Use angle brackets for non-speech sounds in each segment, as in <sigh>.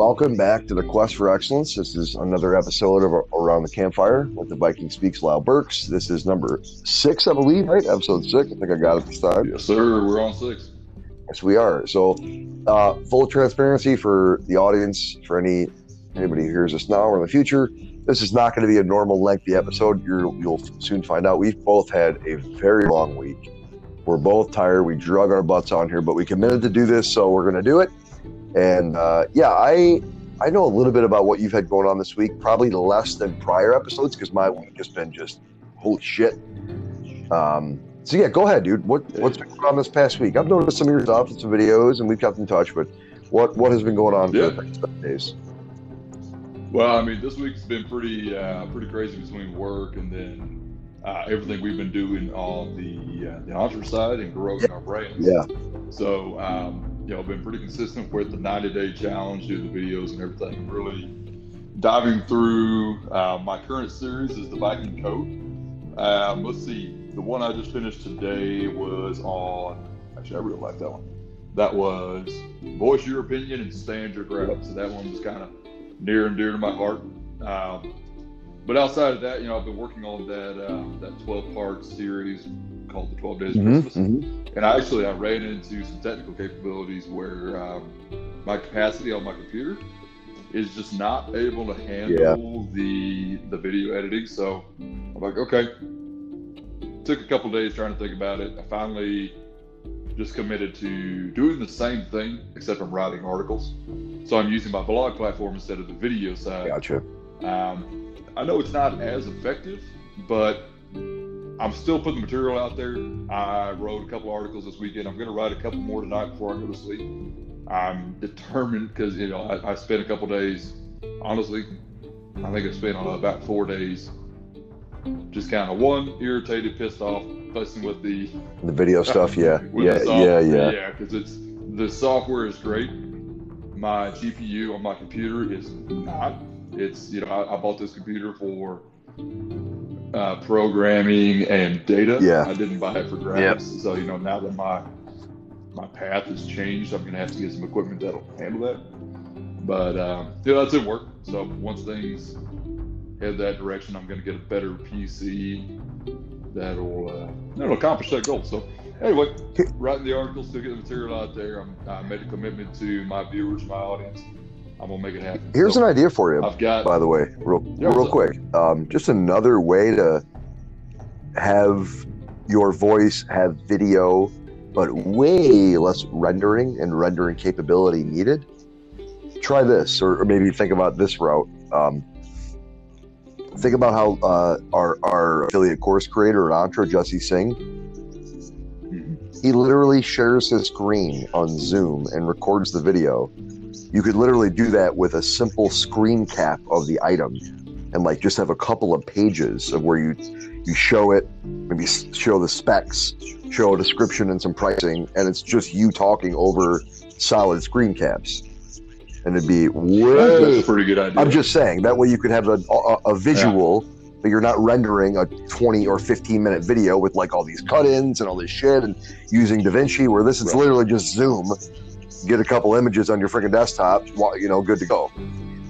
Welcome back to the Quest for Excellence. This is another episode of Around the Campfire with the Viking Speaks Lyle Burks. This is number six, I believe, right? Episode six. I think I got it this time. Yes, sir. We're on six. Yes, we are. So, uh, full transparency for the audience, for any anybody who hears us now or in the future. This is not going to be a normal lengthy episode. You're, you'll soon find out. We've both had a very long week. We're both tired. We drug our butts on here, but we committed to do this, so we're going to do it. And uh, yeah, I I know a little bit about what you've had going on this week. Probably less than prior episodes because my week has been just holy shit. Um, so yeah, go ahead, dude. What what's been going on this past week? I've noticed some of your stuff, some videos, and we've kept in touch. But what what has been going on Yeah. for the past days? Well, I mean, this week's been pretty uh, pretty crazy between work and then uh, everything we've been doing on the uh, the entre side and growing our brands. Yeah, So, um, you know, been pretty consistent with the 90 day challenge, do the videos and everything. Really diving through uh, my current series is the Viking Code. Um, let's see, the one I just finished today was on. Actually, I really like that one. That was voice your opinion and stand your ground. So that one was kind of near and dear to my heart. Um, but outside of that, you know, I've been working on that uh, that 12 part series called the 12 Days of Mhm, Christmas. mhm. And actually I ran into some technical capabilities where um, my capacity on my computer is just not able to handle the the video editing. So I'm like, okay. Took a couple days trying to think about it. I finally just committed to doing the same thing, except I'm writing articles. So I'm using my blog platform instead of the video side. gotcha. Um, I know it's not as effective, but I'm still putting material out there. I wrote a couple articles this weekend. I'm going to write a couple more tonight before I go to sleep. I'm determined because you know I, I spent a couple days. Honestly, I think I spent uh, about four days just kind of one irritated, pissed off, fussing with the The video <laughs> stuff, yeah, yeah, yeah, yeah. yeah, because it's the software is great. My GPU on my computer is not. It's you know I, I bought this computer for uh, programming and data. Yeah. I didn't buy it for graphics. So you know now that my my path has changed, I'm gonna have to get some equipment that'll handle that. But um, yeah, that's in work. So once things head that direction, I'm gonna get a better PC that'll uh, that'll accomplish that goal. So anyway, writing the article, still getting the material out there. I'm, I made a commitment to my viewers, my audience. I'm gonna make it happen. Here's So an idea for you. I've got by the way, real, Yeah, real quick. Um, just another way to have your voice have video, but way less rendering and rendering capability needed. Try this, or, or maybe think about this route. Um, think about how uh, our our affiliate course creator at Entre, Jesse Singh, Mhm. he literally shares his screen on Zoom and records the video. You could literally do that with a simple screen cap of the item and like just have a couple of pages of where you you show it, maybe show the specs, show a description and some pricing, and it's just you talking over solid screen caps. And it'd be That's a pretty good idea. I'm just saying that way you could have a, a, a visual, but you're not rendering a 20 or 15 minute video with like all these cut-ins and all this shit and using DaVinci. Where this is Right. literally just Zoom, get a couple images on your freaking desktop, you know, good to go.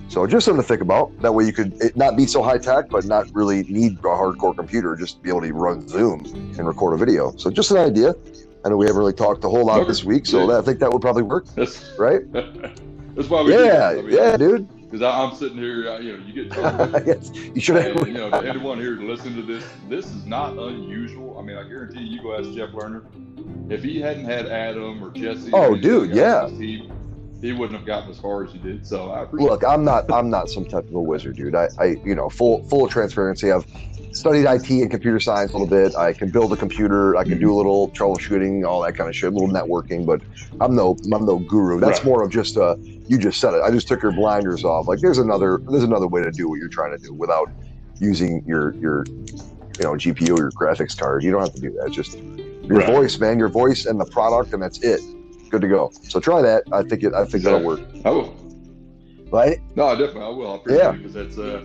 So just something to think about. That way you could it not be so high tech, but not really need a hardcore computer. Just be able to run Zoom and record a video. So just an idea. I know we haven't really talked a whole lot this week, so Yeah. I think that would probably work, <laughs> that's right? <laughs> that's why we Yeah, do this. yeah, dude. Because I'm sitting here, uh, you know, you get <laughs> told, yes, you should have. you know, anyone here to listen to this, this is not unusual. I mean, I guarantee you, you go ask Jeff Lerner. If he hadn't had Adam or Jesse, Oh, dude, guys yeah. on his he wouldn't have gotten as far as he did. So I appreciate. Look, I'm not I'm not some type of a wizard, dude. I, I you know, full full of transparency. I've studied IT and computer science a little bit. I can build a computer. I can do a little troubleshooting, all that kind of shit, a little networking. But I'm no I'm no guru. That's Right. more of just uh you just said it. I just took your blinders off. Like there's another there's another way to do what you're trying to do without using your your you know GPU or your graphics card. You don't have to do that. Just your Right. voice, man. Your voice and the product, and that's it. Good to go. So try that. I think it. I think that'll work. I will. Right? No, I definitely I will. I appreciate Yeah. it because that's a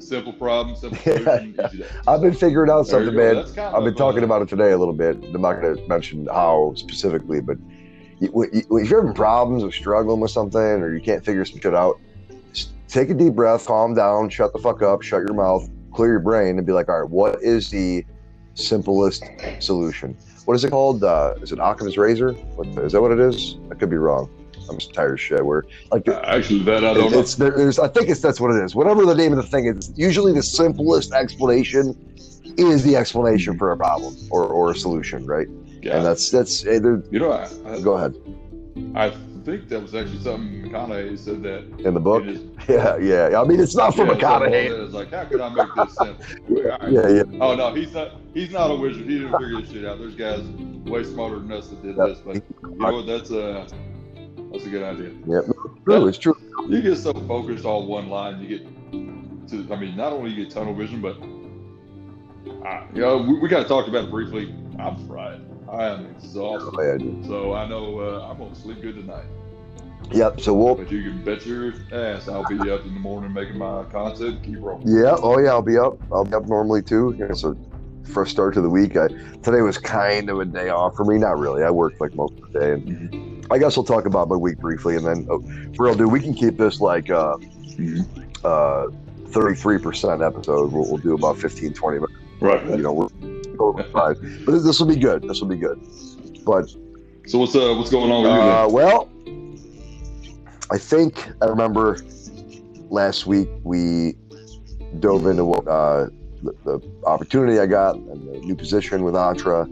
simple problem, simple <laughs> Yeah. solution, easy to I've been figuring out something, man. I've been talking uh, about it today a little bit. I'm not going to mention how specifically, but if you're having problems or struggling with something or you can't figure some shit out, take a deep breath, calm down, shut the fuck up, shut your mouth, clear your brain, and be like, all right, what is the simplest solution? What is it called? Uh, is it Occam's razor? What, is that what it is? I could be wrong. I'm just tired of shit. Where like Uh, Actually, that I don't know. it's there, there's I think it's that's what it is. Whatever the name of the thing is, usually the simplest explanation is the explanation for a problem or, or a solution, right? Yeah. And that's that's eh, there- you know, I, I, go ahead I think that was actually something McConaughey said that. in the book. <laughs> Yeah, yeah. I mean, it's not from yeah, McConaughey. It's like, how could I make this simple? Right. <laughs> Yeah, yeah. Oh no, he's not. He's not a wizard. He didn't figure this shit out. There's guys way smarter than us that did this. But you know what? That's a that's a good idea. Yep. True. It's true. You get so focused on one line, you get to. I mean, not only you get tunnel vision, but I, you know, we, we kind of talked about it briefly. I'm fried. I am exhausted. Oh, yeah. So I know uh, I'm gonna sleep good tonight. Yep. So we'll. But you can bet your ass I'll be up in the morning making my content. Keep rolling. Yeah. Oh, yeah. I'll be up. I'll be up normally too. Know, so first start to the week. I, today was kind of a day off for me. Not really. I worked like most of the day, and I guess we'll talk about my week briefly, and then oh, for real, dude, we can keep this like uh, uh, 33% episode. We'll, we'll do about 15, 20 minutes. Right. You know, But this will be good. This will be good. But So what's uh what's going on with you? uh, then? well, I think I remember last week we dove into what uh, the, the opportunity I got and the new position with Entre.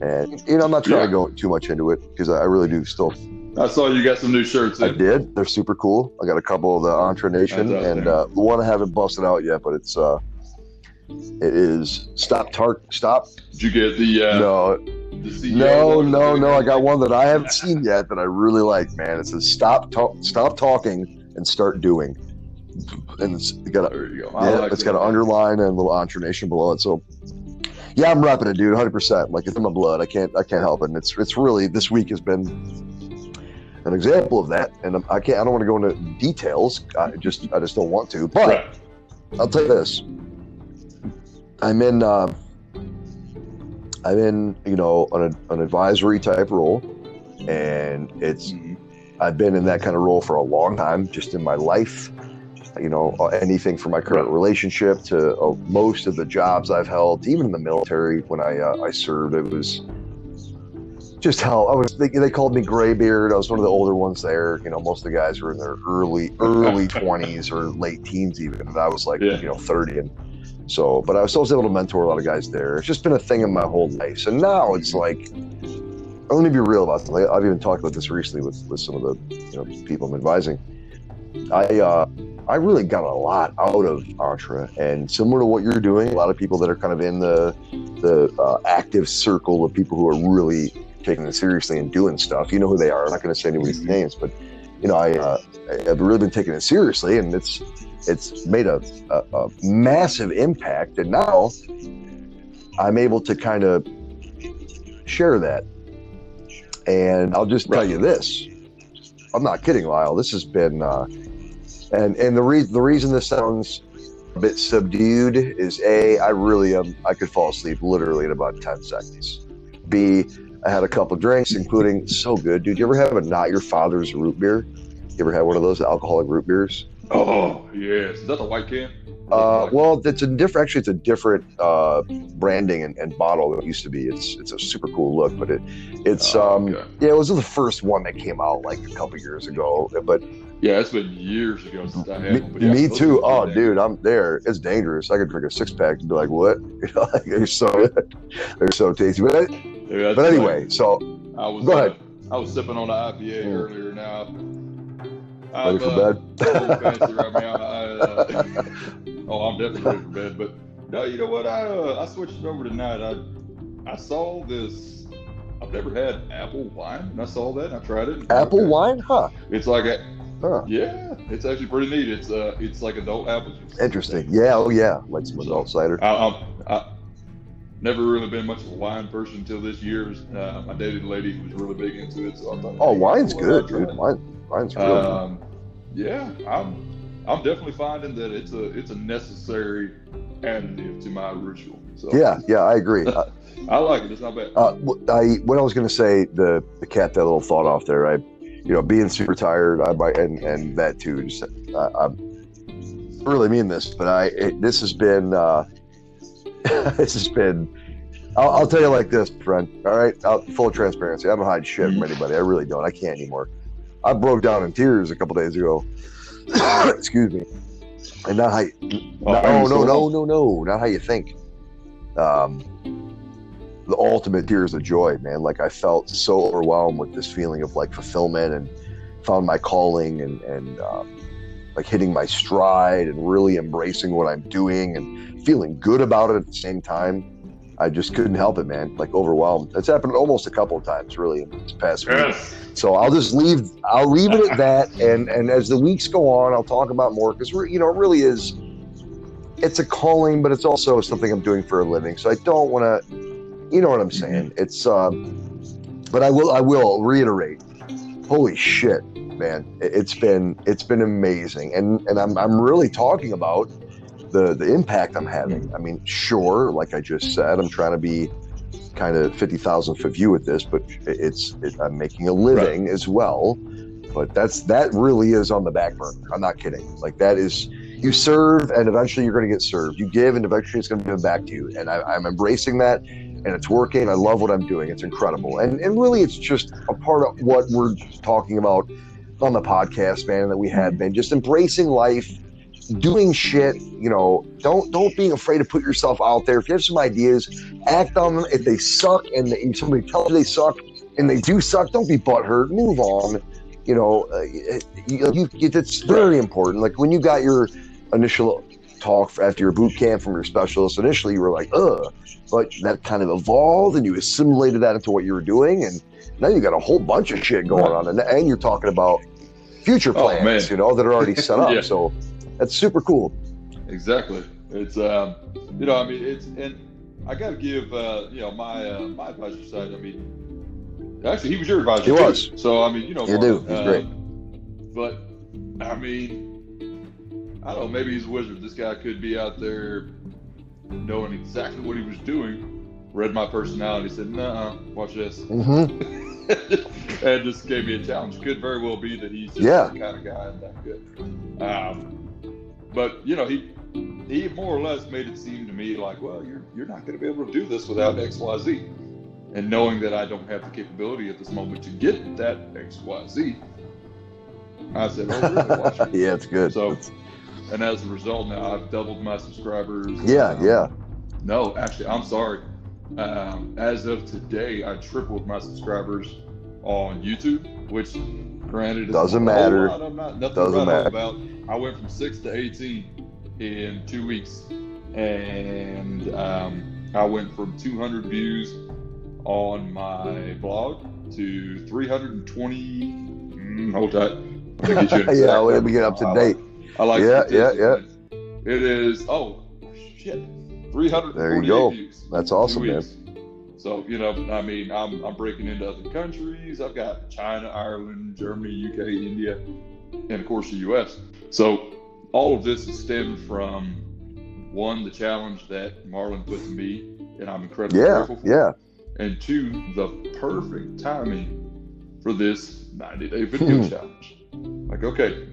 And, you know, I'm not trying Yeah. to go too much into it because I really do still. I saw you got some new shirts. I did. They're super cool. I got a couple of the Entre Nation and uh, the one I haven't busted out yet, but it's. uh it is stop tar stop Did you get the uh, no the No, no, no. I got one that I haven't seen yet that I really like, man. It says stop talk, stop talking and start doing. And it's got a There you go. Yeah, like it's got an underline and a little Entre Nation below it. So yeah, I'm repping it, dude, 100. percent Like it's in my blood. I can't I can't help it. And it's it's really this week has been an example of that. And I can't I don't want to go into details. I just I just don't want to. But Right. I'll tell you this. I'm in. Uh, I'm in, you know, an, an advisory type role, and it's. I've been in that kind of role for a long time, just in my life. You know, uh, anything from my current relationship to uh, most of the jobs I've held, even in the military when I uh, I served, it was just how I was. They, they called me graybeard. I was one of the older ones there. You know, most of the guys were in their early early <laughs> twenties or late teens, even. And I was like, Yeah. you know, thirty. And so, but I was always able to mentor a lot of guys there. It's just been a thing in my whole life. So now it's like, I'm gonna be real about this. I've even talked about this recently with with some of the you know people I'm advising. I uh, I really got a lot out of Entre, and similar to what you're doing, a lot of people that are kind of in the the uh, active circle of people who are really taking it seriously and doing stuff. You know who they are. I'm not going to say anybody's Mhm. names, but you know, I uh, I've really been taking it seriously, and it's it's made a, a, a massive impact. And now I'm able to kind of share that. And I'll just tell you this: I'm not kidding, Lyle. This has been, uh, and and the reason the reason this sounds a bit subdued is a I really am I could fall asleep literally in about ten seconds. B I had a couple drinks, including so good, dude. You ever have a not your father's root beer? You ever had one of those alcoholic root beers? Oh yes, is that the white can? Uh, well, it's a different. Actually, it's a different uh, branding and, and bottle than it used to be. It's it's a super cool look, but it it's Oh, um okay. yeah, it was the first one that came out like a couple years ago. But yeah, it's been years ago since I had me, one. Yeah, me too. Oh, dude, I'm there. It's dangerous. I could drink a six pack and be like, what? <laughs> You know, like, they're so <laughs> they're so tasty. But I, Yeah, but like- anyway, so I was Go uh, ahead. I was sipping on the IPA Mm. earlier. Now, ready for uh, bed. a little fancy right now. I, uh, <laughs> oh, I'm definitely ready for bed. But no, you know what? I uh, I switched it over tonight. I I saw this. I've never had apple wine, and I saw that. and I tried it. Apple Okay. wine, huh? It's like a Huh. yeah. It's actually pretty neat. It's uh, it's like adult apple juice. Interesting. Yeah. Oh, yeah. Like some So, adult cider. I, I'm, I never really been much of a wine person until this year. Uh, I dated a lady who was really big into it, so I thought, Oh, wine's you know what, good, dude. Wine, wine's good. Um, yeah, I'm I'm definitely finding that it's a it's a necessary additive to my ritual. So Yeah, yeah, I agree. <laughs> Uh, I like it. It's not bad. uh, I what I was going to say the the cat that little thought off there. I, you know, being super tired. I might and and that too. Just I, I really mean this, but I it, this has been uh, <laughs> this has been. I'll, I'll tell you like this, friend. All right, I'll, full transparency. I don't hide shit from anybody. I really don't. I can't anymore. I broke down in tears a couple days ago. <coughs> Excuse me. And not how. You, Oh, no, no, no, no, no, not how you think. Um, the ultimate tears of joy, man. Like I felt so overwhelmed with this feeling of like fulfillment and found my calling and and um, like hitting my stride and really embracing what I'm doing and feeling good about it at the same time. I just couldn't help it, man. Like overwhelmed. It's happened almost a couple of times, really, in this past week. Yes. So I'll just leave. I'll leave it at that. And and as the weeks go on, I'll talk about more because we're you know it really is. It's a calling, but it's also something I'm doing for a living. So I don't want to. You know what I'm saying? It's. Um, but I will. I will reiterate. Holy shit, man! It- It's been it's been amazing, and and I'm I'm really talking about the the impact I'm having. I mean, sure, like I just said, I'm trying to be kind of 50,000 foot view with this, but it's it, I'm making a living as well. But that's that really is on the back burner. I'm not kidding. Like that is you serve and eventually you're going to get served. You give and eventually it's going to be given back to you. And I, I'm embracing that and it's working. I love what I'm doing. It's incredible. And and really it's just a part of what we're talking about on the podcast, man, that we had mm-hmm. been just embracing life, doing shit. You know, don't don't being afraid to put yourself out there. If you have some ideas, act on them. If they suck and they, somebody tells you they suck and they do suck, don't be butthurt. Move on. You know, uh, you, you, it's very important. Like when you got your initial talk after your boot camp from your specialist, initially you were like, ugh, but that kind of evolved and you assimilated that into what you were doing. And now you got a whole bunch of shit going on. And, and you're talking about future Oh, plans, man. you know, that are already set <laughs> up. Yeah. So that's super cool. Exactly. It's um, you know, I mean, it's and I got to give uh, you know my uh, my advisor side. I mean, actually, he was your advisor. He too. was. So I mean, you know, You do. He's uh, great. But I mean, I don't know. Maybe he's a wizard. This guy could be out there knowing exactly what he was doing. Read my personality. Said, "Nah, watch this." hmm <laughs> and just gave me a challenge. Could very well be that he's just Yeah. that kind of guy that good. Um, but you know, he he more or less made it seem to me like, well, you're you're not going to be able to do this without X, Y, Z. And knowing that I don't have the capability at this moment to get that X, Y, Z, I said, oh, really? <laughs> Yeah, it's good. So, and as a result, now I've doubled my subscribers. yeah, Um, yeah. no, actually, I'm sorry. Um, as of today, I tripled my subscribers on YouTube, which, granted, Doesn't not a whole matter. lot. Not Doesn't matter. about. I went from six to eighteen in two weeks, and um, I went from 200 views on my blog to 320. Mm, hold tight. Get Yeah, let me get <laughs> up to now. I date. like- I like Yeah, yeah, statistics. It is. Oh shit, 348 There you go. views. That's awesome, man. So you know, I mean, I'm I'm breaking into other countries. I've got China, Ireland, Germany, UK, India, and of course the US. So all of this is stemmed from one, the challenge that Marlon put to me, and I'm incredibly Yeah, grateful for. yeah. And two, the perfect timing for this 90 day video Hmm. challenge. Like, okay,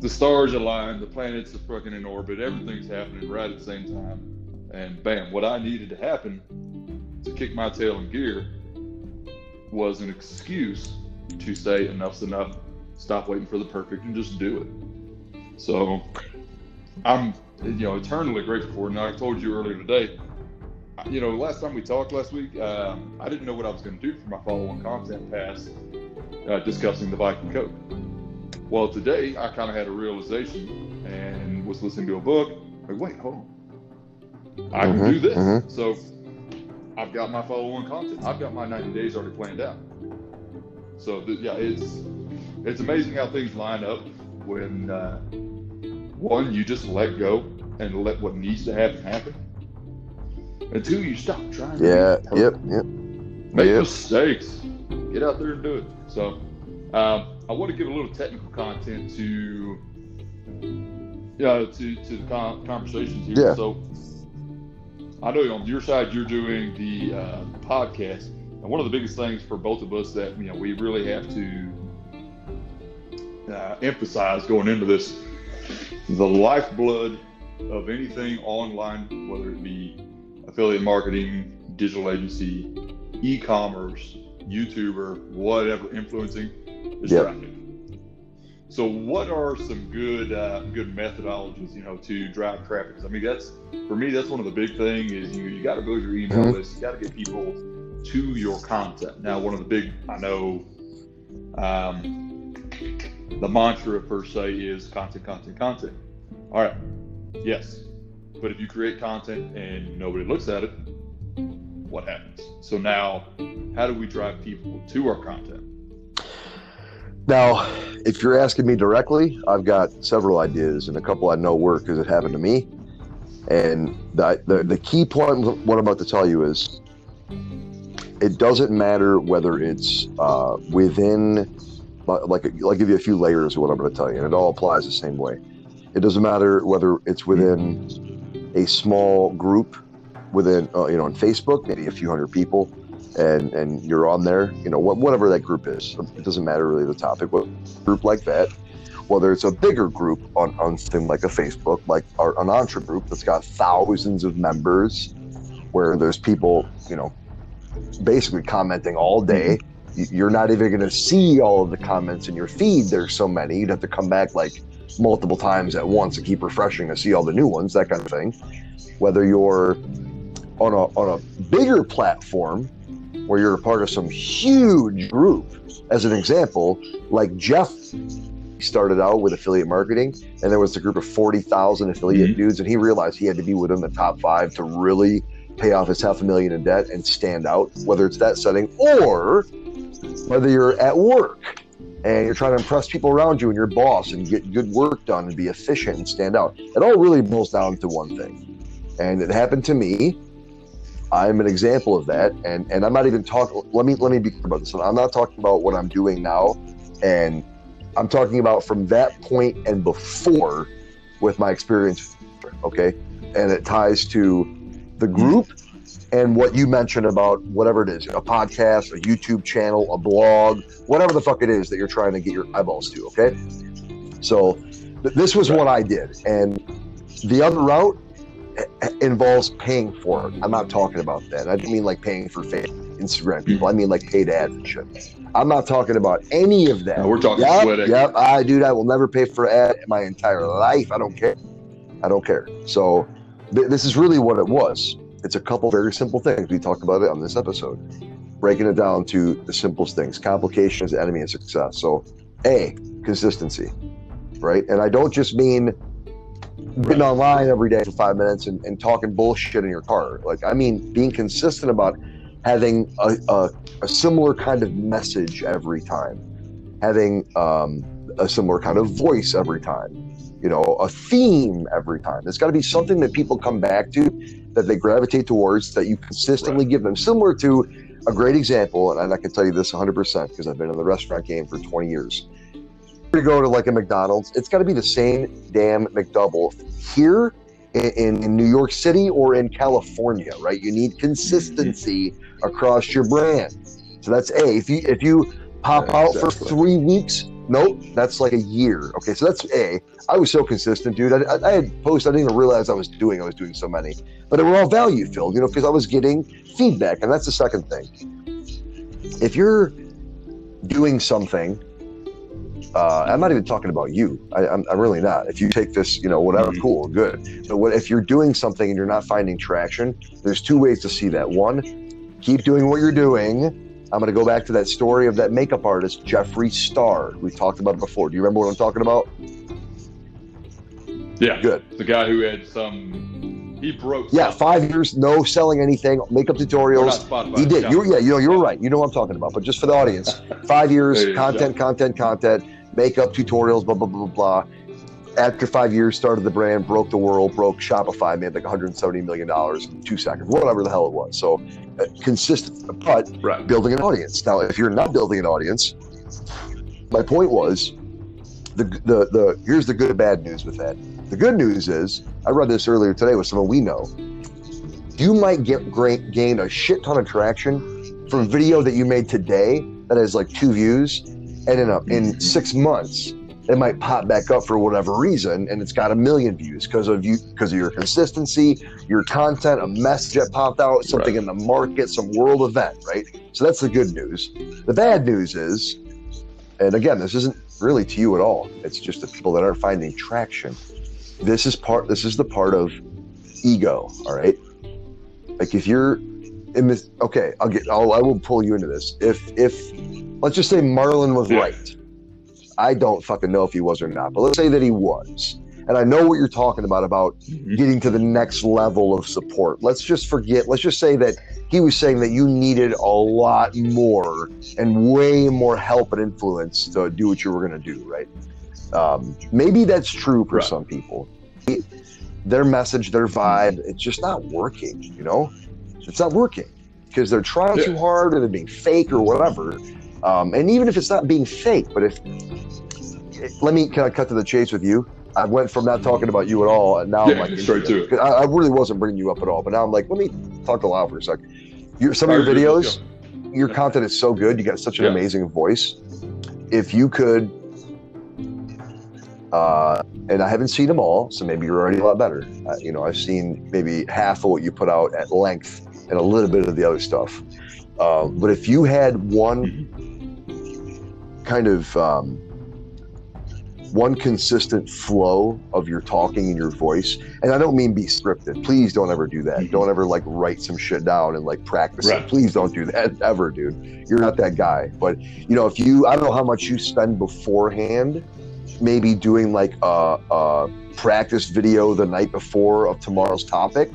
the stars align, the planets are fucking in orbit, everything's happening right at the same time. And bam, what I needed to happen to kick my tail in gear was an excuse to say enough's enough, stop waiting for the perfect and just do it. So I'm you know eternally grateful for it. And I told you earlier today, you know, last time we talked last week, um, I didn't know what I was going to do for my follow-on content pass uh, discussing the Viking Code. Well, today I kind of had a realization and was listening to a book. Like, wait, hold on, I can Mhm, do this. mhm. So I've got my follow-on content. I've got my 90 days already planned out. So th- yeah, it's it's amazing how things line up when uh, one you just let go and let what needs to happen happen, and two you stop trying. Yeah, yep, yep. Make Yep. mistakes. Get out there and do it. So, um, I want to give a little technical content to, yeah, to to the con- conversations here. Yeah. So, I know on your side you're doing the uh, podcast, and one of the biggest things for both of us that you know we really have to uh, emphasize going into this, the lifeblood of anything online, whether it be affiliate marketing, digital agency, e-commerce, YouTuber, whatever, influencing, is Yep. traffic. So, what are some good uh, good methodologies, you know, to drive traffic? I mean, that's for me. That's one of the big things is you you got to build your email Mhm. list. You got to get people to your content. Now, one of the big I know, um, the mantra per se is content, content, content. All right, yes, but if you create content and nobody looks at it, what happens? So now, how do we drive people to our content? Now, if you're asking me directly, I've got several ideas, and a couple I know work because it happened to me. And the, the the key point, what I'm about to tell you is, it doesn't matter whether it's uh, within, like, I'll give you a few layers of what I'm going to tell you, and it all applies the same way. It doesn't matter whether it's within a small group, within, uh, you know, on Facebook, maybe a few hundred people, and and you're on there, you know, what, whatever that group is. It doesn't matter really the topic. What group like that, whether it's a bigger group on on something like a Facebook, like our, an Entre group that's got thousands of members, where there's people, you know, basically commenting all day. You- You're not even going to see all of the comments in your feed. There's so many. You'd have to come back like multiple times at once and keep refreshing to see all the new ones, that kind of thing. Whether you're on a on a bigger platform where you're a part of some huge group. As an example, like Jeff started out with affiliate marketing, and there was a group of 40,000 affiliate Mhm. dudes, and he realized he had to be within the top five to really pay off his half a million in debt and stand out, whether it's that setting or whether you're at work and you're trying to impress people around you and your boss and get good work done and be efficient and stand out. It all really boils down to one thing. And it happened to me I'm an example of that, and and I'm not even talking. Let me let me be clear about this. I'm not talking about what I'm doing now, and I'm talking about from that point and before, with my experience. Okay, and it ties to the group and what you mentioned about whatever it is, a podcast, a YouTube channel, a blog, whatever the fuck it is that you're trying to get your eyeballs to. Okay, so th- this was what I did, and the other route involves paying for it. I'm not talking about that. I don't mean like paying for fake Instagram people. I mean like paid ads and shit. I'm not talking about any of that. No, we're talking yep, sweat equity. Yep, I dude, I will never pay for ad in my entire life. I don't care. I don't care. So th- this is really what it was. It's a couple very simple things. We talked about it on this episode. Breaking it down to the simplest things. Complication is the enemy of success. So A, consistency. Right? And I don't just mean getting online every day for five minutes and, and talking bullshit in your car. Like, I mean, being consistent about having a, a, a similar kind of message every time, having um, a similar kind of voice every time, you know, a theme every time. There's got to be something that people come back to that they gravitate towards that you consistently Right. give them. Similar to a great example, and I can tell you this 100% because I've been in the restaurant game for 20 years to go to like a McDonald's, it's got to be the same damn McDouble here in, in, New York City or in California, right? You need consistency across your brand. So that's A. If you if you pop Yeah, out for three weeks, nope, that's like a year. Okay, so that's A. I was so consistent, dude. I, I had posts I didn't even realize I was doing. I was doing so many, but they were all value filled, you know, because I was getting feedback, and that's the second thing. If you're doing something uh, I'm not even talking about you. I, I'm, I'm really not. If you take this, you know, whatever, Mhm. cool, good. But what if you're doing something and you're not finding traction? There's two ways to see that. One, keep doing what you're doing. I'm going to go back to that story of that makeup artist, Jeffree Star. We talked about it before. Do you remember what I'm talking about? Yeah, Good. the guy who had some, he broke. Yeah, something. five years, no selling anything, makeup tutorials. He did. Shopify. You're, yeah, you know, you're right. You know what I'm talking about. But just for the audience, <laughs> five years, content, content, content, makeup tutorials, blah blah blah blah. blah. After five years, started the brand, broke the world, broke Shopify, made like 170 million dollars in two seconds, whatever the hell it was. So uh, consistent, but Right. building an audience. Now, if you're not building an audience, my point was the the the here's the good and bad news with that. The good news is I read this earlier today with someone we know. you might get great gain a shit ton of traction from a video that you made today that has like two views, and in a, in six months it might pop back up for whatever reason, and it's got a million views because of you because of your consistency, your content, a message that popped out, something Right. in the market, some world event, right? So that's the good news. The bad news is, and again, this isn't really to you at all. It's just the people that aren't finding traction. This is part. This is the part of ego. All right. Like if you're in this, okay, I'll get. I'll, I will pull you into this. If if let's just say Marlon was Yeah. right. I don't fucking know if he was or not, but let's say that he was. And I know what you're talking about about getting to the next level of support. Let's just forget, let's just say that he was saying that you needed a lot more and way more help and influence to do what you were going to do, right? Um, maybe that's true for Right. some people. Their message, their vibe, it's just not working, you know? It's not working because they're trying too hard or they're being fake or whatever. Um, and even if it's not being fake, but if let me can I cut to the chase with you? I went from not talking about you at all, and now I'm like <laughs> straight to it. I, I really wasn't bringing you up at all, but now I'm like, let me talk to Lyle for a sec. Your, some of your videos, your content is so good. You got such an Yeah. amazing voice. If you could, uh, and I haven't seen them all, so maybe you're already a lot better. Uh, you know, I've seen maybe half of what you put out at length and a little bit of the other stuff. Um, but if you had one kind of um, one consistent flow of your talking and your voice, and I don't mean be scripted. Please don't ever do that. Mhm. Don't ever like write some shit down and like practice it. Please don't do that <laughs> ever, dude. You're not that guy. But you know, if you, I don't know how much you spend beforehand, maybe doing like a, a practice video the night before of tomorrow's topic.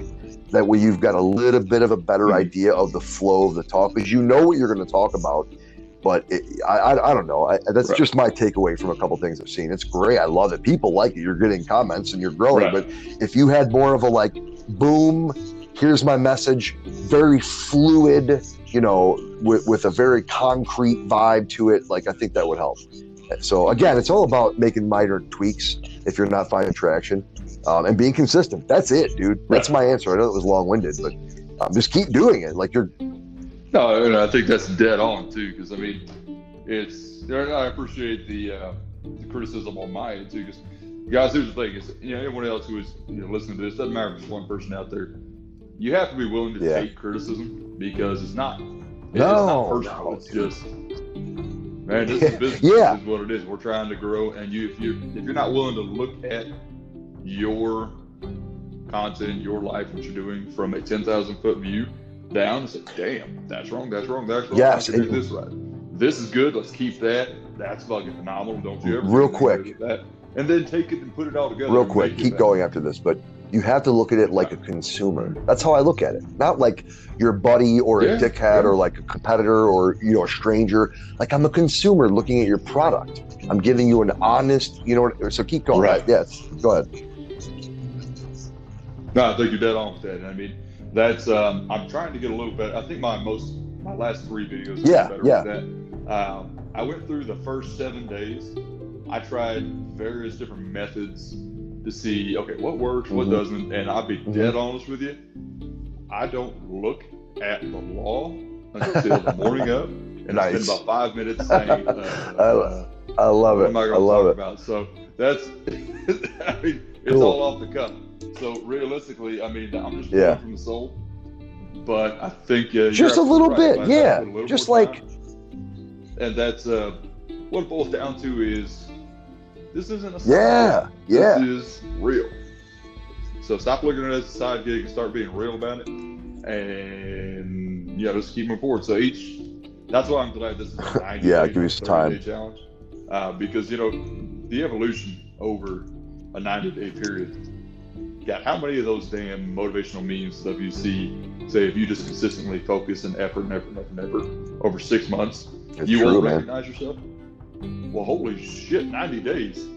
That way, you've got a little bit of a better Mhm. idea of the flow of the talk because you know what you're going to talk about. But it, I, I, I don't know. I, that's Right. just my takeaway from a couple things I've seen. It's great. I love it. People like it. You're getting comments and you're growing. Right. But if you had more of a like, boom, here's my message, very fluid, you know, with, with a very concrete vibe to it, like I think that would help. So again, it's all about making minor tweaks if you're not finding traction um, and being consistent. That's it, dude. That's my answer. I know it was long winded, but um, just keep doing it. Like you're, No, and I think that's dead on too, because I mean, it's. I appreciate the, uh, the criticism on my end too, because guys, here's the thing: is you know anyone else who is you know listening to this doesn't matter if it's one person out there. You have to be willing to Yeah. take criticism because it's not. it's No, not personal. no, it's just. Man, this is <laughs> business. Yeah. This is what it is. We're trying to grow, and you if you if you're not willing to look at your content, your life, what you're doing from a ten thousand foot view down and say, damn, that's wrong, that's wrong, that's wrong. Yes, I can do this right. This is good. Let's keep that. That's fucking phenomenal. Don't you ever Real quick. that. And then take it and put it all together. real quick, keep going after this, but you have to look at it like a consumer. That's how I look at it. Not like your buddy or a dickhead yeah. or like a competitor or you know a stranger. Like I'm a consumer looking at your product. I'm giving you an honest, you know. So keep going. Right. Yes, go ahead. No, I think you're dead on with that. I mean, that's um, I'm trying to get a little better. I think my most my last three videos. Yeah, better yeah. That. Um, I went through the first seven days. I tried various different methods to see okay what works, what Mhm. doesn't, and I'll be dead honest with you. I don't look at the law until the morning <laughs> of, and I Nice. spend about five minutes saying. Uh, <laughs> I- I love it. I I love it. about? So that's, <laughs> I mean, it's Cool. all off the cuff. So realistically, I mean, I'm just Yeah. from the soul. But I think uh, Just a little right. bit, If I had to yeah. little Just like- time- and that's uh, what it boils down to is this isn't a side Yeah, gig. yeah. This is real. So stop looking at it as a side gig and start being real about it, and yeah, just keep moving forward. So each, that's why I'm glad this is a <laughs> Yeah, give you some time. challenge, uh, because you know the evolution over a 90 day period. God, how many of those damn motivational memes have you see say if you just consistently focus and effort and effort and effort and effort over six months, It's you true, won't man. recognize yourself? Well, holy shit, 90 days.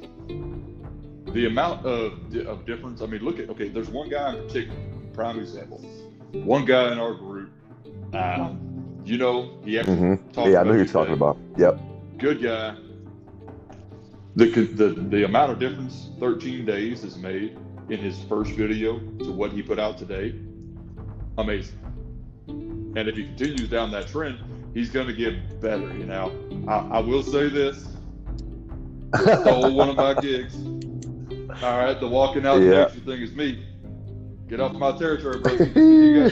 The amount of, of difference, I mean, look at, okay, there's one guy in particular, prime example. One guy in our group, um, you know, he actually hmm talked Yeah, I know who you're talking about. Yep. Good guy. The, the, the amount of difference 13 days has made in his first video to what he put out today. amazing. And if he continues down that trend, he's going to get better. You know, I, I will say this: stole one of my gigs. All right, the walking out Yeah. the thing is me. Get off my territory, bro. You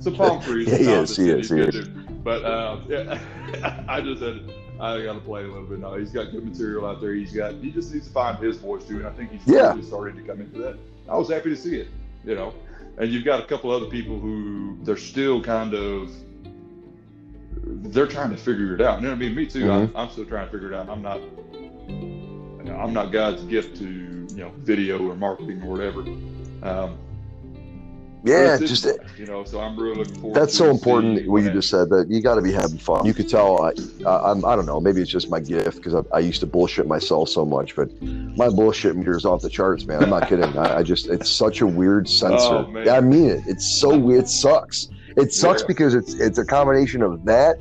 some, palm trees. <laughs> Yeah, he No, is, he is, he is. But uh, yeah, I just said I got to play a little bit. No, he's got good material out there. He's got. He just needs to find his voice too, and I think he's Yeah. really starting to come into that. I was happy to see it. You know, and you've got a couple other people who they're still kind of they're trying to figure it out. You know what I mean? Me too. I'm, I'm still trying to figure it out. I'm not. I'm not God's gift to you know video or marketing or whatever. Um, Yeah, just you know. So I'm really looking forward. that's so important what you just said that you got to be having fun. You could tell I, I, I'm, I don't know, maybe it's just my gift because I, I used to bullshit myself so much, but my bullshit meter is off the charts, man. I'm not kidding. I, I just, it's such a weird sensor. Oh. I mean it. It's so weird. It sucks. It sucks Yeah. because it's, it's a combination of that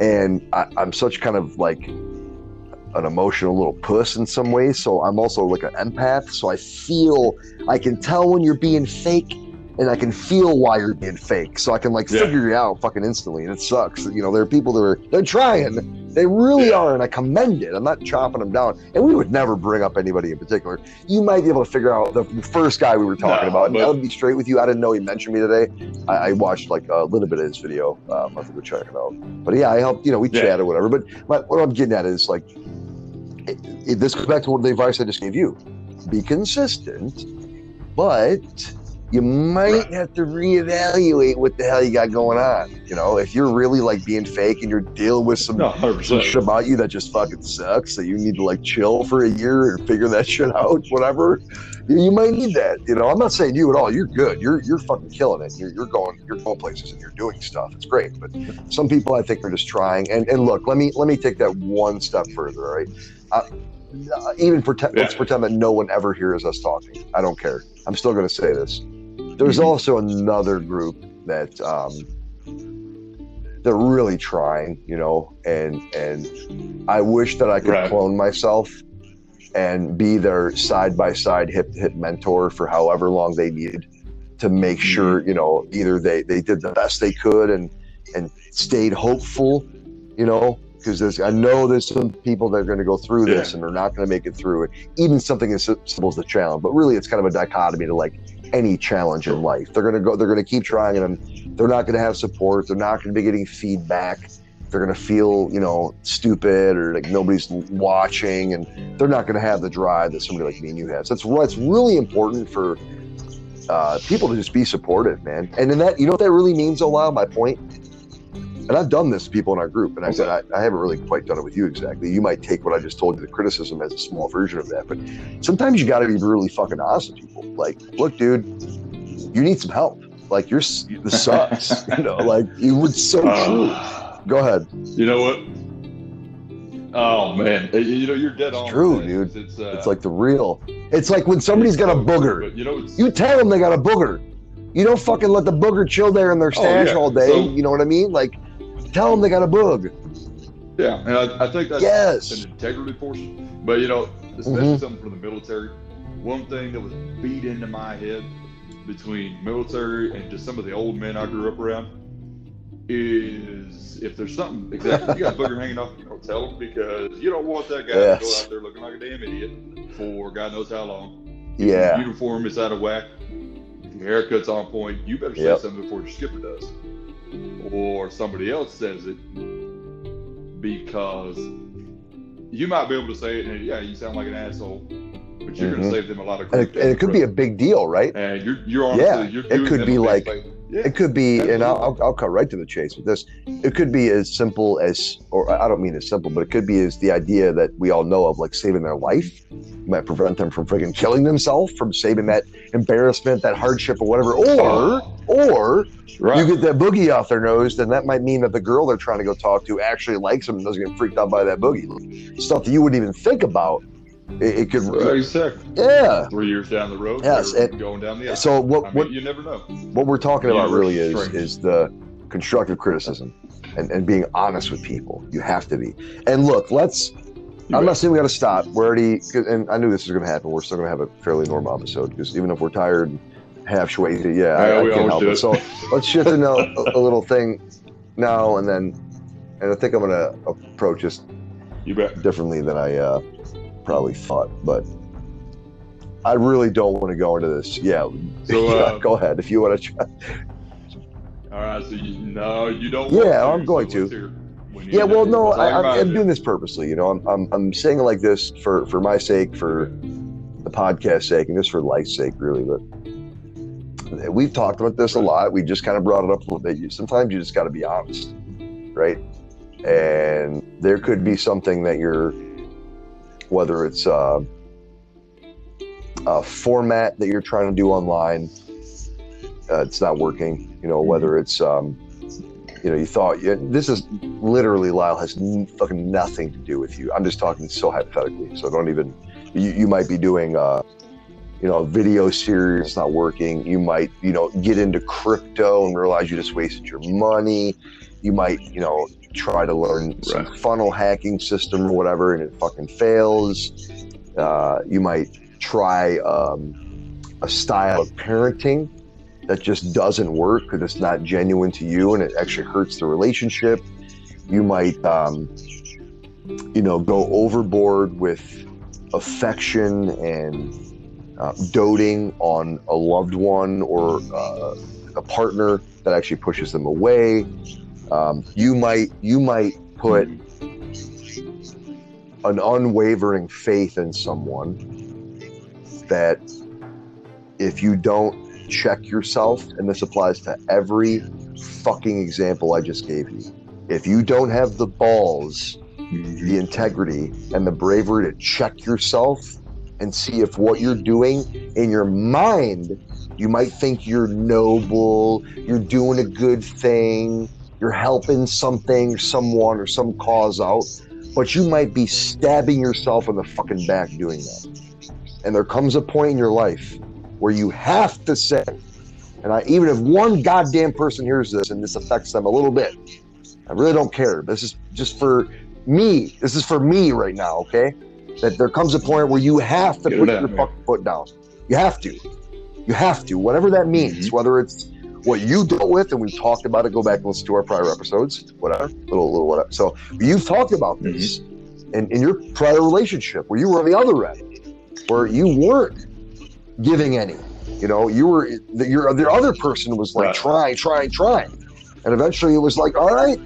and I, I'm such kind of like an emotional little puss in some ways. So I'm also like an empath. So I feel, I can tell when you're being fake and I can feel why you're being fake. So I can like Yeah. figure it out fucking instantly. And it sucks. You know, there are people that are, they're trying. They really Yeah. are. And I commend it. I'm not chopping them down. And we would never bring up anybody in particular. You might be able to figure out the first guy we were talking No, about. And but- I'll be straight with you. I didn't know he mentioned me today. I, I watched like a little bit of his video. Um, I think we check it out. But yeah, I helped, you know, we Yeah. chatted or whatever. But my, what I'm getting at is like, it, it, this goes back to what the advice I just gave you. Be consistent, but you might have to reevaluate what the hell you got going on. You know, if you're really like being fake and you're dealing with some, No, some shit about you that just fucking sucks, that you need to like chill for a year and figure that shit <laughs> out, whatever. You, you might need that. You know, I'm not saying you at all. You're good. You're you're fucking killing it. You're, you're going you're going places and you're doing stuff. It's great. But some people I think are just trying. And and look, let me let me take that one step further. Right. Uh, uh, even pretend, let's pretend that no one ever hears us talking. I don't care. I'm still going to say this. There's Mhm. also another group that um, they're really trying, you know, and and I wish that I could Right. clone myself and be their side by side hip to hip mentor for however long they needed to make Mhm. sure, you know, either they they did the best they could and and stayed hopeful, you know, because there's I know there's some people that are going to go through this Yeah. and they're not going to make it through it. Even something as simple as the challenge, but really it's kind of a dichotomy to like any challenge in life. They're to go. They're to keep trying, and they're not to have support. They're not to be getting feedback. They're to feel, you know, stupid or like nobody's watching, and they're not to have the drive that somebody like me and you have. So that's it's really important for uh, people to just be supportive, man. And in that, you know what that really means, Olau? My point. And I've done this to people in our group, and I said I, I haven't really quite done it with you exactly. You might take what I just told you, the criticism, as a small version of that, but sometimes you got to be really fucking honest with people. Like, look, dude, you need some help. Like, you're this sucks. <laughs> you know, like you would so true. Uh, Go ahead. you know what? Oh man, You- know you're dead It's on. true, dude. It's, uh, It's like the real. It's like when somebody's got a true, booger. You know, You tell them they got a booger. You don't fucking let the booger chill there in their stash Oh, yeah. all day. So- you know what I mean? Like, tell them they got a boog. yeah, and I, I think that's Yes. an integrity portion. But you know, especially Mhm. something for the military. One thing that was beat into my head between military and just some of the old men I grew up around is if there's something exactly you got a booger hanging off, you don't tell them because you don't want that guy to go out there looking like a damn idiot for God knows how long. Yeah. Your uniform is out of whack. If your haircut's on point, you better say Yep. something before your skipper does. Or somebody else says it because you might be able to say it and yeah, you sound like an asshole, but you're Mhm. going to save them a lot of And it, and it could be a big deal, right? and you're you're honestly Yeah, you're it could be like- favor. Yeah. It could be, and I'll. I'll, I'll cut right to the chase with this. It could be as simple as, or I don't mean as simple, but it could be as the idea that we all know of, like saving their life. You might prevent them from freaking killing themselves, from saving that embarrassment, that hardship, or whatever. Or, or right. you get that boogie off their nose, then that might mean that the girl they're trying to go talk to actually likes them and doesn't get freaked out by that boogie. Stuff that you wouldn't even think about. It, it could, Right, exactly. yeah. Three years down the road, Yes, and- going down the aisle. So what, I mean, what you never know. what we're talking about really is is the constructive criticism and, and being honest with people. You have to be. And look, let's. You I'm not saying we got to stop. We're already, and I knew this was going to happen. We're still going to have a fairly normal episode because even if we're tired, and half way. Yeah, Yeah, I, I can't always help it. So let's shift into a, a little thing now and then, and I think I'm gonna approach this You bet. differently than I uh, probably thought, but I really don't want to go into this. Yeah, So, <laughs> yeah, uh, go ahead if you want to. Try. All right. So you no, you don't. Yeah, want I'm going so to. let's hear it. When you Yeah, well, no, I, I'm, I'm doing this purposely. You know, I'm, I'm, I'm saying it like this for, for my sake, for the podcast sake, and just for life's sake, really. But we've talked about this a lot. We just kind of brought it up a little bit. You- Sometimes you just got to be honest, right? And there could be something that you're, whether it's uh, a format that you're trying to do online, uh, it's not working. You know, whether it's um, you know, you thought yeah, this is literally Lyle has n- fucking nothing to do with you. I'm just talking so hypothetically, so don't even. You, you might be doing, uh, you know, a video series it's not working. You might, you know, get into crypto and realize you just wasted your money. You might, you know, try to learn some Right. funnel hacking system or whatever, and it fucking fails. Uh, you might try um, a style of parenting that just doesn't work because it's not genuine to you and it actually hurts the relationship. You might, um, you know, go overboard with affection and uh, doting on a loved one or uh, a partner that actually pushes them away. Um, you might, you might put an unwavering faith in someone that if you don't check yourself, and this applies to every fucking example I just gave you. If you don't have the balls, the integrity, and the bravery to check yourself and see if what you're doing in your mind, you might think you're noble, you're doing a good thing, you're helping something, someone, or some cause out, but you might be stabbing yourself in the fucking back doing that. And there comes a point in your life where you have to say, and I, even if one goddamn person hears this and this affects them a little bit, I really don't care. This is just for me. This is for me right now, okay? That there comes a point where you have to Get put your man. fucking foot down. You have to. You have to. Whatever that means, Mm-hmm. whether it's what you dealt with, and we talked about it. Go back and listen to our prior episodes. Whatever, little, little, whatever. So you've talked about this Mm-hmm. in, in your prior relationship where you were on the other end, where you weren't giving any. You know, you were the, your the other person was like Right. trying, trying, trying, and eventually it was like, all right,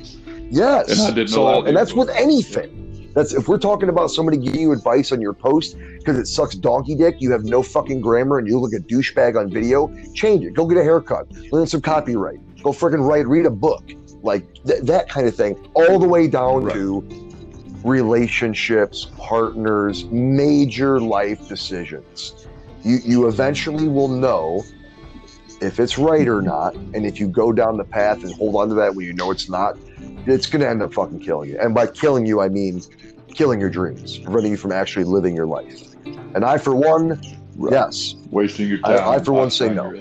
yes. And I didn't so, know to and that's with anything. That's if we're talking about somebody giving you advice on your post because it sucks donkey dick, you have no fucking grammar, and you look a douchebag on video. Change it. Go get a haircut. Learn some copyright. Go freaking write. Read a book. Like th- that kind of thing. All the way down Right. to relationships, partners, major life decisions. You you eventually will know if it's right or not, and if you go down the path and hold on to that when you know it's not, it's going to end up fucking killing you. And by killing you, I mean killing your dreams, preventing you from actually living your life. And I, for one, Right. yes, Wasting your I- time. I, for one, say no.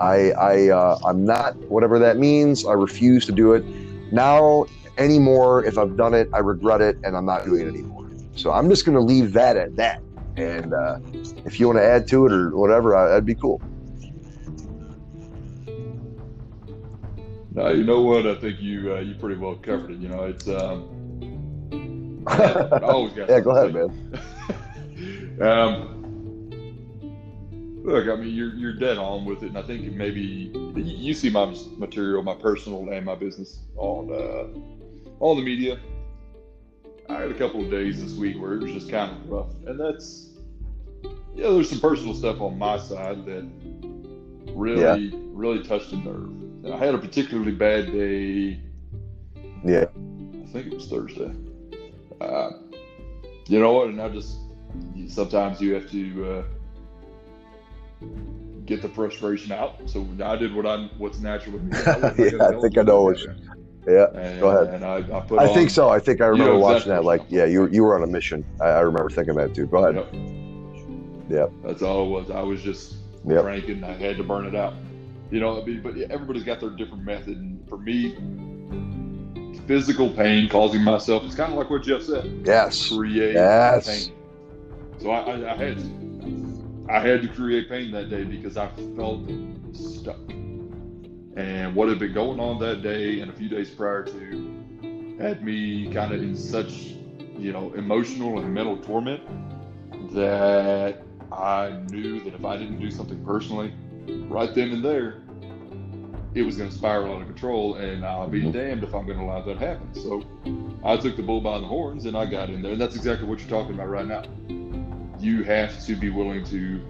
I, I, uh, I'm not whatever that means. I refuse to do it now anymore. If I've done it, I regret it, and I'm not doing it anymore. So I'm just going to leave that at that. And uh, if you want to add to it or whatever, I, that'd be cool. No, you know what? I think you uh, you pretty well covered it. You know, it's um, I always got <laughs> yeah, go ahead, man. <laughs> Um, look, I mean, you're you're dead on with it, and I think maybe you see my material, my personal and my business on uh, on the media. I had a couple of days this week where it was just kind of rough, and that's yeah. There's some personal stuff on my side that really really touched a nerve. I had a particularly bad day. Yeah. I think it was Thursday. Uh, you know what? And I just sometimes you have to uh, get the frustration out. So I did what I'm what's natural me. <laughs> Yeah, I think I know what Yeah. And, Go ahead. And I, I put I on, think so. I think I remember know watching that. Like, yeah, you were, you were on a mission. I, I remember thinking that too. Go ahead. Yep. Yep. That's all it was. I was just Yep. cranking. I had to burn it out. You know, I mean, but everybody's got their different method. And for me, physical pain causing myself, it's kind of like what Jeff said. Yes. create Yes. pain. So I, I, I had to. I had to create pain that day because I felt stuck. And what had been going on that day and a few days prior to had me kind of in such, you know, emotional and mental torment that I knew that if I didn't do something personally right then and there, it was going to spiral out of control, and I'll be damned if I'm going to allow that to happen. So I took the bull by the horns and I got in there. And that's exactly what you're talking about right now. You have to be willing to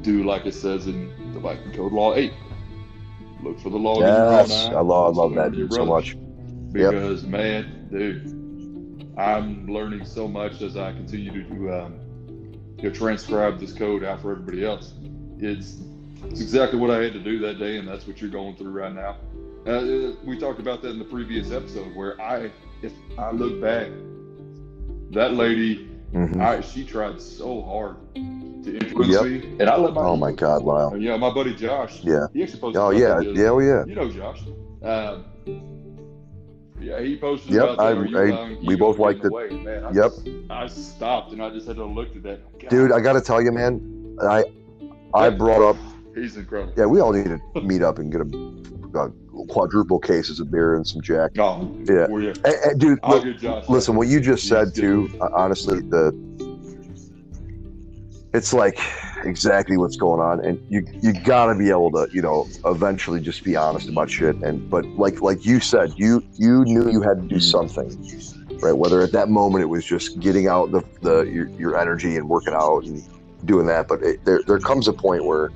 do like it says in the Viking Code Law 8. Look for the law. Yes, I love, I love that dude so much. Because, yep. man, dude, I'm learning so much as I continue to um, you know, transcribe this code out for everybody else. It's it's exactly what I had to do that day, and that's what you're going through right now. Uh, we talked about that in the previous episode, where I, if I look back, that lady, mm-hmm. I, she tried so hard to influence yep. me, and I let my oh my god, Lyle, yeah, my buddy Josh, yeah, he actually posted. Oh yeah, yeah, oh yeah, you know Josh. Um, yeah, he posted. Yep, about I, I, we both liked it. Man, I yep, just, I stopped and I just had to look at that. God. Dude, I got to tell you, man, I I brought up He's incredible. Yeah, we all need to meet up and get a, quadruple cases of beer and some Jack. Oh, yeah, well, yeah. And, and dude, look, listen, what you just said too. Uh, honestly, the it's like exactly what's going on, and you you gotta be able to, you know, eventually just be honest about shit. And but like like you said, you you knew you had to do something, right? Whether at that moment it was just getting out the the your, your energy and working out and doing that, but it, there there comes a point where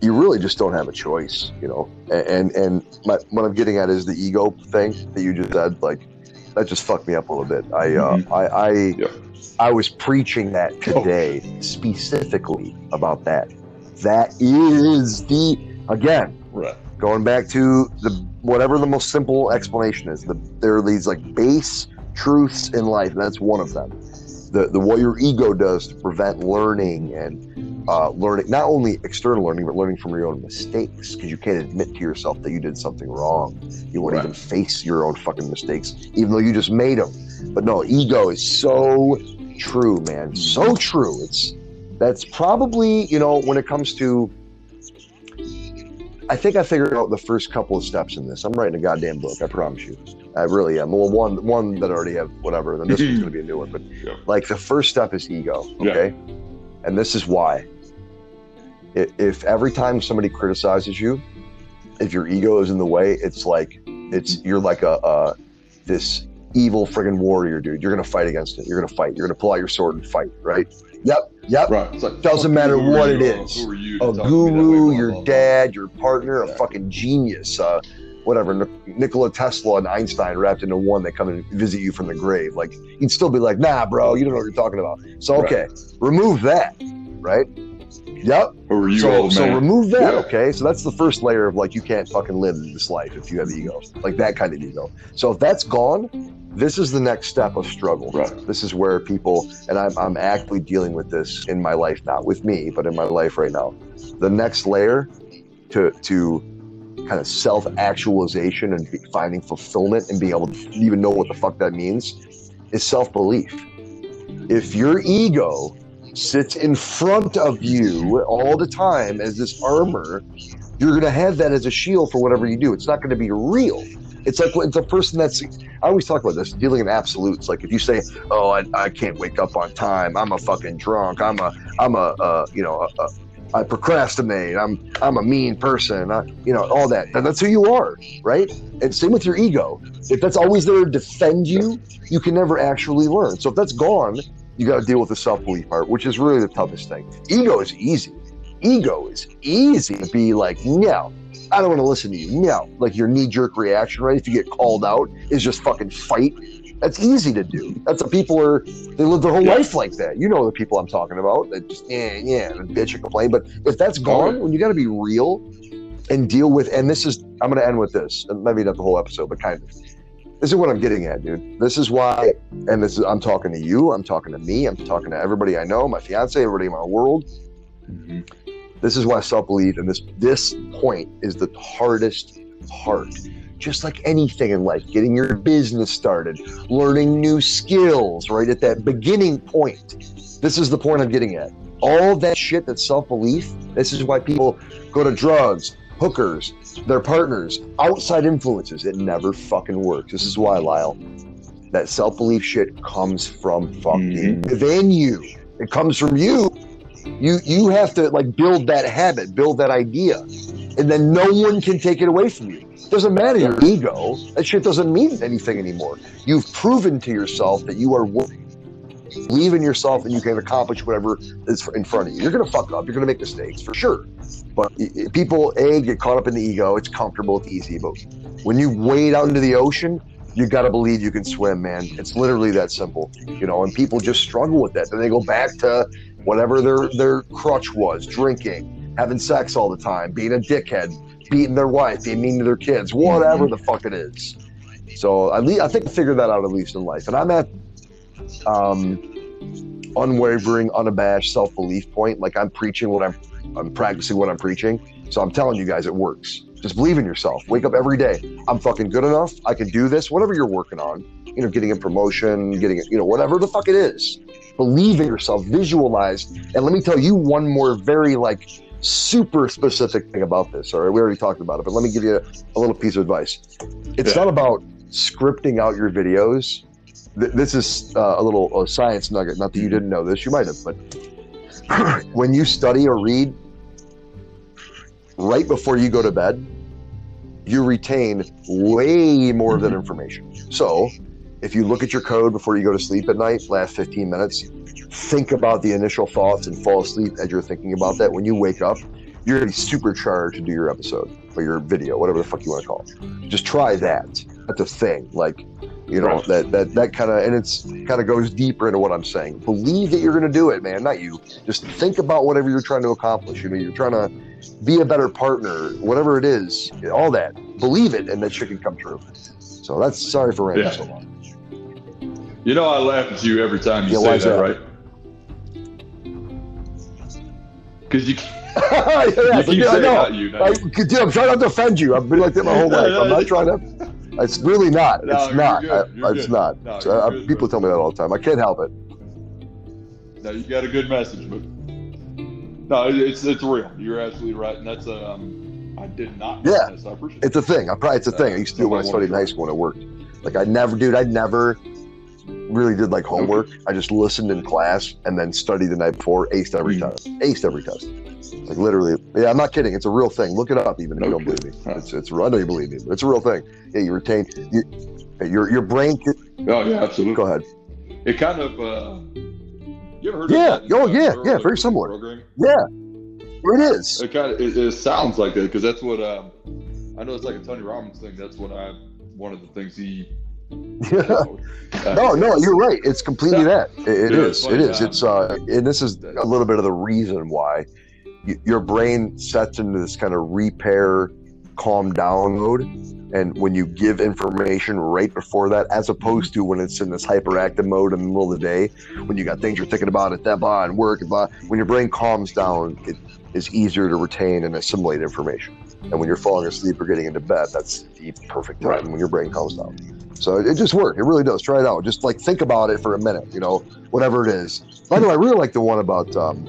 you really just don't have a choice, you know. And and my, what I'm getting at is the ego thing that you just said. Like that just fucked me up a little bit. I uh, mm-hmm. I I, yeah. I was preaching that today oh. specifically about that. That is the again right. going back to the whatever the most simple explanation is. The there are these like base truths in life, and that's one of them. The the what your ego does to prevent learning and uh, learning not only external learning but learning from your own mistakes because you can't admit to yourself that you did something wrong. You won't right. even face your own fucking mistakes even though you just made them but no ego is so true man. So true. It's that's probably you know when it comes to I think I figured out the first couple of steps in this. I'm writing a goddamn book. I promise you. I really am. Well, one one that I already have, whatever. Then this one's going to be a new one. But <laughs> yeah. like the first step is ego. Okay, yeah. and this is why if every time somebody criticizes you, if your ego is in the way, it's like it's you're like a, a this evil friggin' warrior, dude. You're gonna fight against it. You're gonna fight. You're gonna pull out your sword and fight, right? Yep, yep. Right. Like, Doesn't matter what it is. Who are you a guru, your dad, your partner, a fucking genius, uh, whatever. Nikola Tesla and Einstein wrapped into one. They come and visit you from the grave. Like you'd still be like, nah, bro, you don't know what you're talking about. So okay, right. remove that, right? Yep. Or you so, so remove that. Yeah. Okay. So that's the first layer of like you can't fucking live this life if you have ego, like that kind of ego. So if that's gone, this is the next step of struggle. Right. This is where people, and I'm, I'm actively dealing with this in my life, not with me, but in my life right now. The next layer to to kind of self actualization and finding fulfillment and being able to even know what the fuck that means is self belief. If your ego sits in front of you all the time as this armor, you're going to have that as a shield for whatever you do. It's not going to be real. It's like it's a person that's. I always talk about this dealing in absolutes. Like if you say, "Oh, I, I can't wake up on time. I'm a fucking drunk. I'm a I'm a uh, you know a, a, I procrastinate. I'm I'm a mean person. I, you know all that. And that's who you are, right? And same with your ego. If that's always there to defend you, you can never actually learn. So if that's gone, you got to deal with the self belief part, which is really the toughest thing. Ego is easy. Ego is easy to be like, no, I don't want to listen to you. No, like your knee jerk reaction, right? If you get called out, is just fucking fight. That's easy to do. That's what people are. They live their whole yeah. life like that. You know the people I'm talking about. That just yeah, yeah, and bitch and complain. But if that's gone, when you got to be real and deal with, and this is, I'm going to end with this. Maybe not the whole episode, but kind of this is what I'm getting at, dude. This is why, and this is I'm talking to you, I'm talking to me, I'm talking to everybody I know, my fiance, everybody in my world. Mm-hmm. This is why self belief and this this point is the hardest part. Just like anything in life, getting your business started, learning new skills, right at that beginning point. This is the point I'm getting at. all that shit that's self belief. This is why people go to drugs, hookers, their partners, outside influences. It never fucking works. This is why, Lyle. That self belief shit comes from fucking mm-hmm. within you. It comes from you. You you have to like build that habit, build that idea, and then no one can take it away from you. Doesn't matter your ego. That shit doesn't mean anything anymore. You've proven to yourself that you are worthy. Believe in yourself and you can accomplish whatever is in front of you. You're gonna fuck up. You're gonna make mistakes for sure. But people a get caught up in the ego. It's comfortable. It's easy. But when you wade out into the ocean, you got to believe you can swim, man. It's literally that simple, you know. And people just struggle with that. Then they go back to whatever their their crutch was: drinking, having sex all the time, being a dickhead, beating their wife, being mean to their kids, whatever the fuck it is. So at least I think I figured that out at least in life, and I'm at um, unwavering, unabashed self belief point. Like I'm preaching what I'm, I'm practicing what I'm preaching. So I'm telling you guys, it works. Just believe in yourself. Wake up every day. I'm fucking good enough. I can do this. Whatever you're working on, you know, getting a promotion, getting, you know, whatever the fuck it is. Believe in yourself. Visualize. And let me tell you one more very like super specific thing about this. All right, we already talked about it, but let me give you a, a little piece of advice. It's Yeah. not about scripting out your videos. Th- This is uh, a little a science nugget. Not that you didn't know this, you might have, but <clears throat> when you study or read, right before you go to bed, you retain way more of that information. So, if you look at your code before you go to sleep at night, last 15 minutes, think about the initial thoughts and fall asleep as you're thinking about that. When you wake up, you're gonna be supercharged to do your episode or your video, whatever the fuck you want to call it. Just try that. That's a thing. Like, you know, Right. that that that kind of and it's kind of goes deeper into what I'm saying. Believe that you're gonna do it, man. Not you. Just think about whatever you're trying to accomplish. You know, you're trying to be a better partner, whatever it is, all that. Believe it, and that shit can come true. So that's sorry for ranting Yeah. so long. You know, I laugh at you every time you Yeah, say that, that? right? Because you, <laughs> yeah, you yeah, keep I saying know. not you. I, dude, I'm trying not to offend you. I've been like that my whole life. I'm not <laughs> trying to. It's really not. No, it's not. I- it's not. No, So, you're uh, good, people bro. tell me that all the time. I can't help it. No, you got a good message, but no, it's it's real. You're absolutely right, and that's um, I did not. know Yeah. this. I appreciate. It's a thing. I probably it's a thing. I used to do it when I studied in high school and it worked. Like I never, dude. I never really did like homework. I just listened in class and then studied the night before. Aced every Mhm. test. Aced every test. Like literally. Yeah, I'm not kidding. It's a real thing. Look it up, even if you don't believe me. It's it's. I know you believe me, but it's a real thing. Yeah, you retain. You, your your brain. Oh yeah, absolutely. go ahead. It kind of. Uh, you ever heard? Yeah. Of Oh, yeah, yeah, very similar. Yeah, it is. It kind of it, it sounds like that because that's what um, I know. It's like a Tony Robbins thing. That's what I one of the things he. Yeah. uh, No, no, you're right. It's completely that. It, it Yeah, is. It is. It's uh, and this is a little bit of the reason why y- your brain sets into this kind of repair, calm down mode, and when you give information right before that, as opposed to when it's in this hyperactive mode in the middle of the day, when you got things you're thinking about at that blah and work and blah. When your brain calms down, it is easier to retain and assimilate information. And when you're falling asleep or getting into bed, that's the perfect time Right. when your brain calms down. So it, just worked. It really does. Try it out. Just like think about it for a minute, you know, whatever it is. By the way, I really like the one about, um,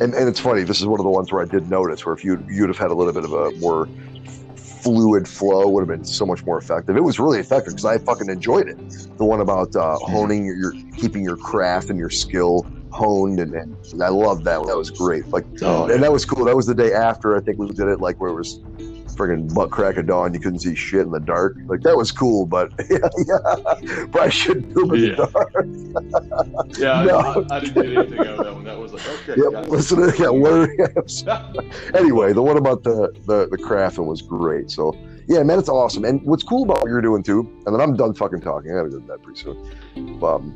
and, and it's funny. This is one of the ones where I did notice where if you you'd have had a little bit of a more fluid flow, would have been so much more effective. It was really effective because I fucking enjoyed it. The one about uh, honing your, your keeping your craft and your skill honed, and, and I love that. One. That was great. Like Oh, and that was cool. That was the day after I think we did it, like where it was friggin' butt crack of dawn. You couldn't see shit in the dark. Like that was cool, but <laughs> yeah, yeah. Probably shouldn't do it in Yeah. the dark. <laughs> Yeah, No. I, I didn't get anything out of that one. That was like okay. Yep, listen to yeah, learn. anyway, the one about the the the crafting was great. So yeah, man, it's awesome. And what's cool about what you're doing too, and then I'm done fucking talking. I gotta go that pretty soon. Um,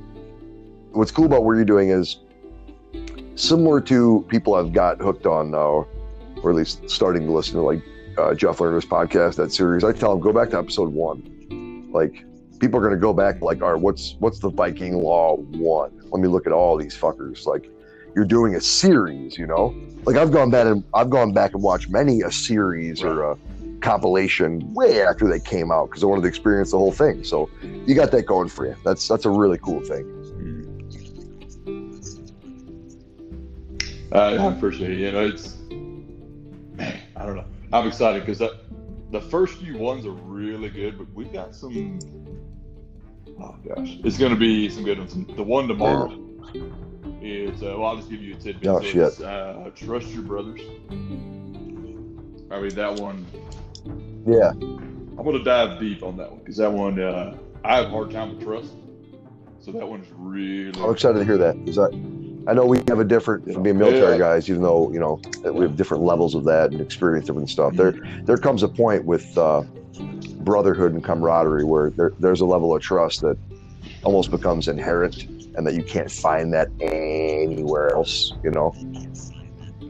what's cool about what you're doing is similar to people I've got hooked on now, or at least starting to listen to like uh, Jeff Lerner's podcast, that series. I tell them go back to episode one. Like people are gonna go back like, all right, what's what's the Viking Law one? Let me look at all these fuckers. Like you're doing a series, you know. Like I've gone back and I've gone back and watched many a series or a compilation way after they came out because I wanted to experience the whole thing. So you got that going for you. That's that's a really cool thing. Uh, I appreciate it. You know, it's I'm excited because that the first few ones are really good, but we've got some. Oh gosh, it's going to be some good ones. The one tomorrow is uh, well, I'll just give you a tidbit. Oh, shit. Uh, Trust your brothers. I mean that one. Yeah. I'm going to dive deep on that one because that one uh, I have a hard time with trust. So that one's really. I'm excited to hear that. Is that I know we have a different from being military yeah. guys, even though you know we have different levels of that and experience different stuff. There, there comes a point with uh, brotherhood and camaraderie where there, there's a level of trust that almost becomes inherent, and that you can't find that anywhere else. You know.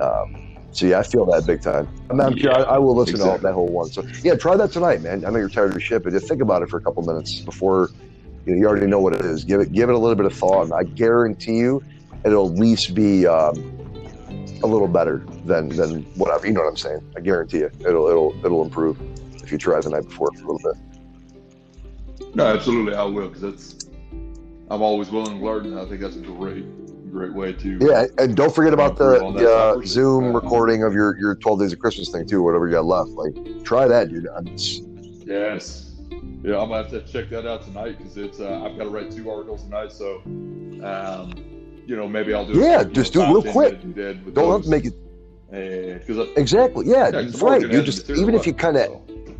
Um, so yeah, I feel that big time. I, mean, yeah, I, I, will listen exactly. to that whole one. So yeah, try that tonight, man. I know you're tired of your shit, but just think about it for a couple minutes before you, know, you already know what it is. Give it, give it a little bit of thought, and I guarantee you, it'll at least be um, a little better than than whatever. You know what I'm saying? I guarantee you, it'll it'll it'll improve if you try the night before for a little bit. No, absolutely, I will because that's I'm always willing to learn, and I think that's a great great way to yeah and don't forget about the, the uh, zoom recording of your your 12 days of christmas thing too whatever you got left like try that dude yes yeah i'm gonna have to check that out tonight because it's uh, i've got to write two articles tonight so um you know, maybe I'll do. Yeah, just do it real quick. Don't have to make it. Uh, exactly. Yeah, yeah right. You just even if you kind of,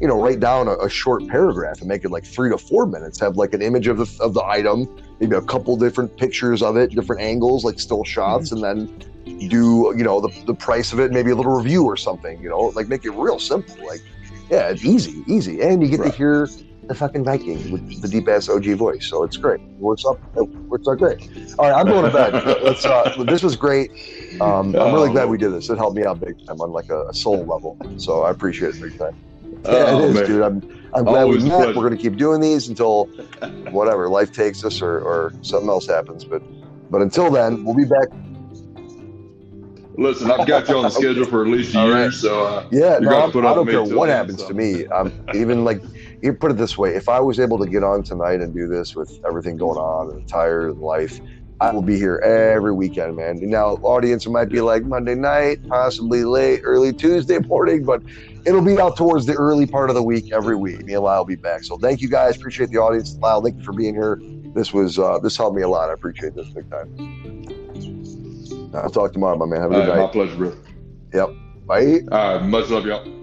you know, write down a, a, short paragraph and make it like three to four minutes. Have like an image of the of the item, maybe a couple different pictures of it, different angles, like still shots, mm-hmm. and then do you know the the price of it, maybe a little review or something. You know, like make it real simple. Like, yeah, it's easy, easy, and you get right. to hear the fucking Viking with the deep ass OG voice. So it's great. Works up. It works out great. All right, I'm going to bed. <laughs> Let's. Uh, this was great. Um, I'm really glad we did this. It helped me out big time on like a, a soul level. So I appreciate it big time. Yeah, oh, it is, man. dude. I'm. I'm glad Always we met. We're going to keep doing these until whatever life takes us or, or something else happens. But but until then, we'll be back Listen, I've got you on the <laughs> schedule for at least a year, right. so uh, yeah, no, I don't care what happens so. to me. Um, even like you put it this way: if I was able to get on tonight and do this with everything going on and tired and life, I will be here every weekend, man. Now, audience might be like Monday night, possibly late, early Tuesday morning, but it'll be out towards the early part of the week every week. Me and Lyle will be back. So thank you guys. Appreciate the audience. Lyle, thank you for being here. This was uh, this helped me a lot. I appreciate this big time. I'll talk tomorrow, my man. Have a good night. My pleasure, bro. Yep. Bye. Uh, much love, y'all.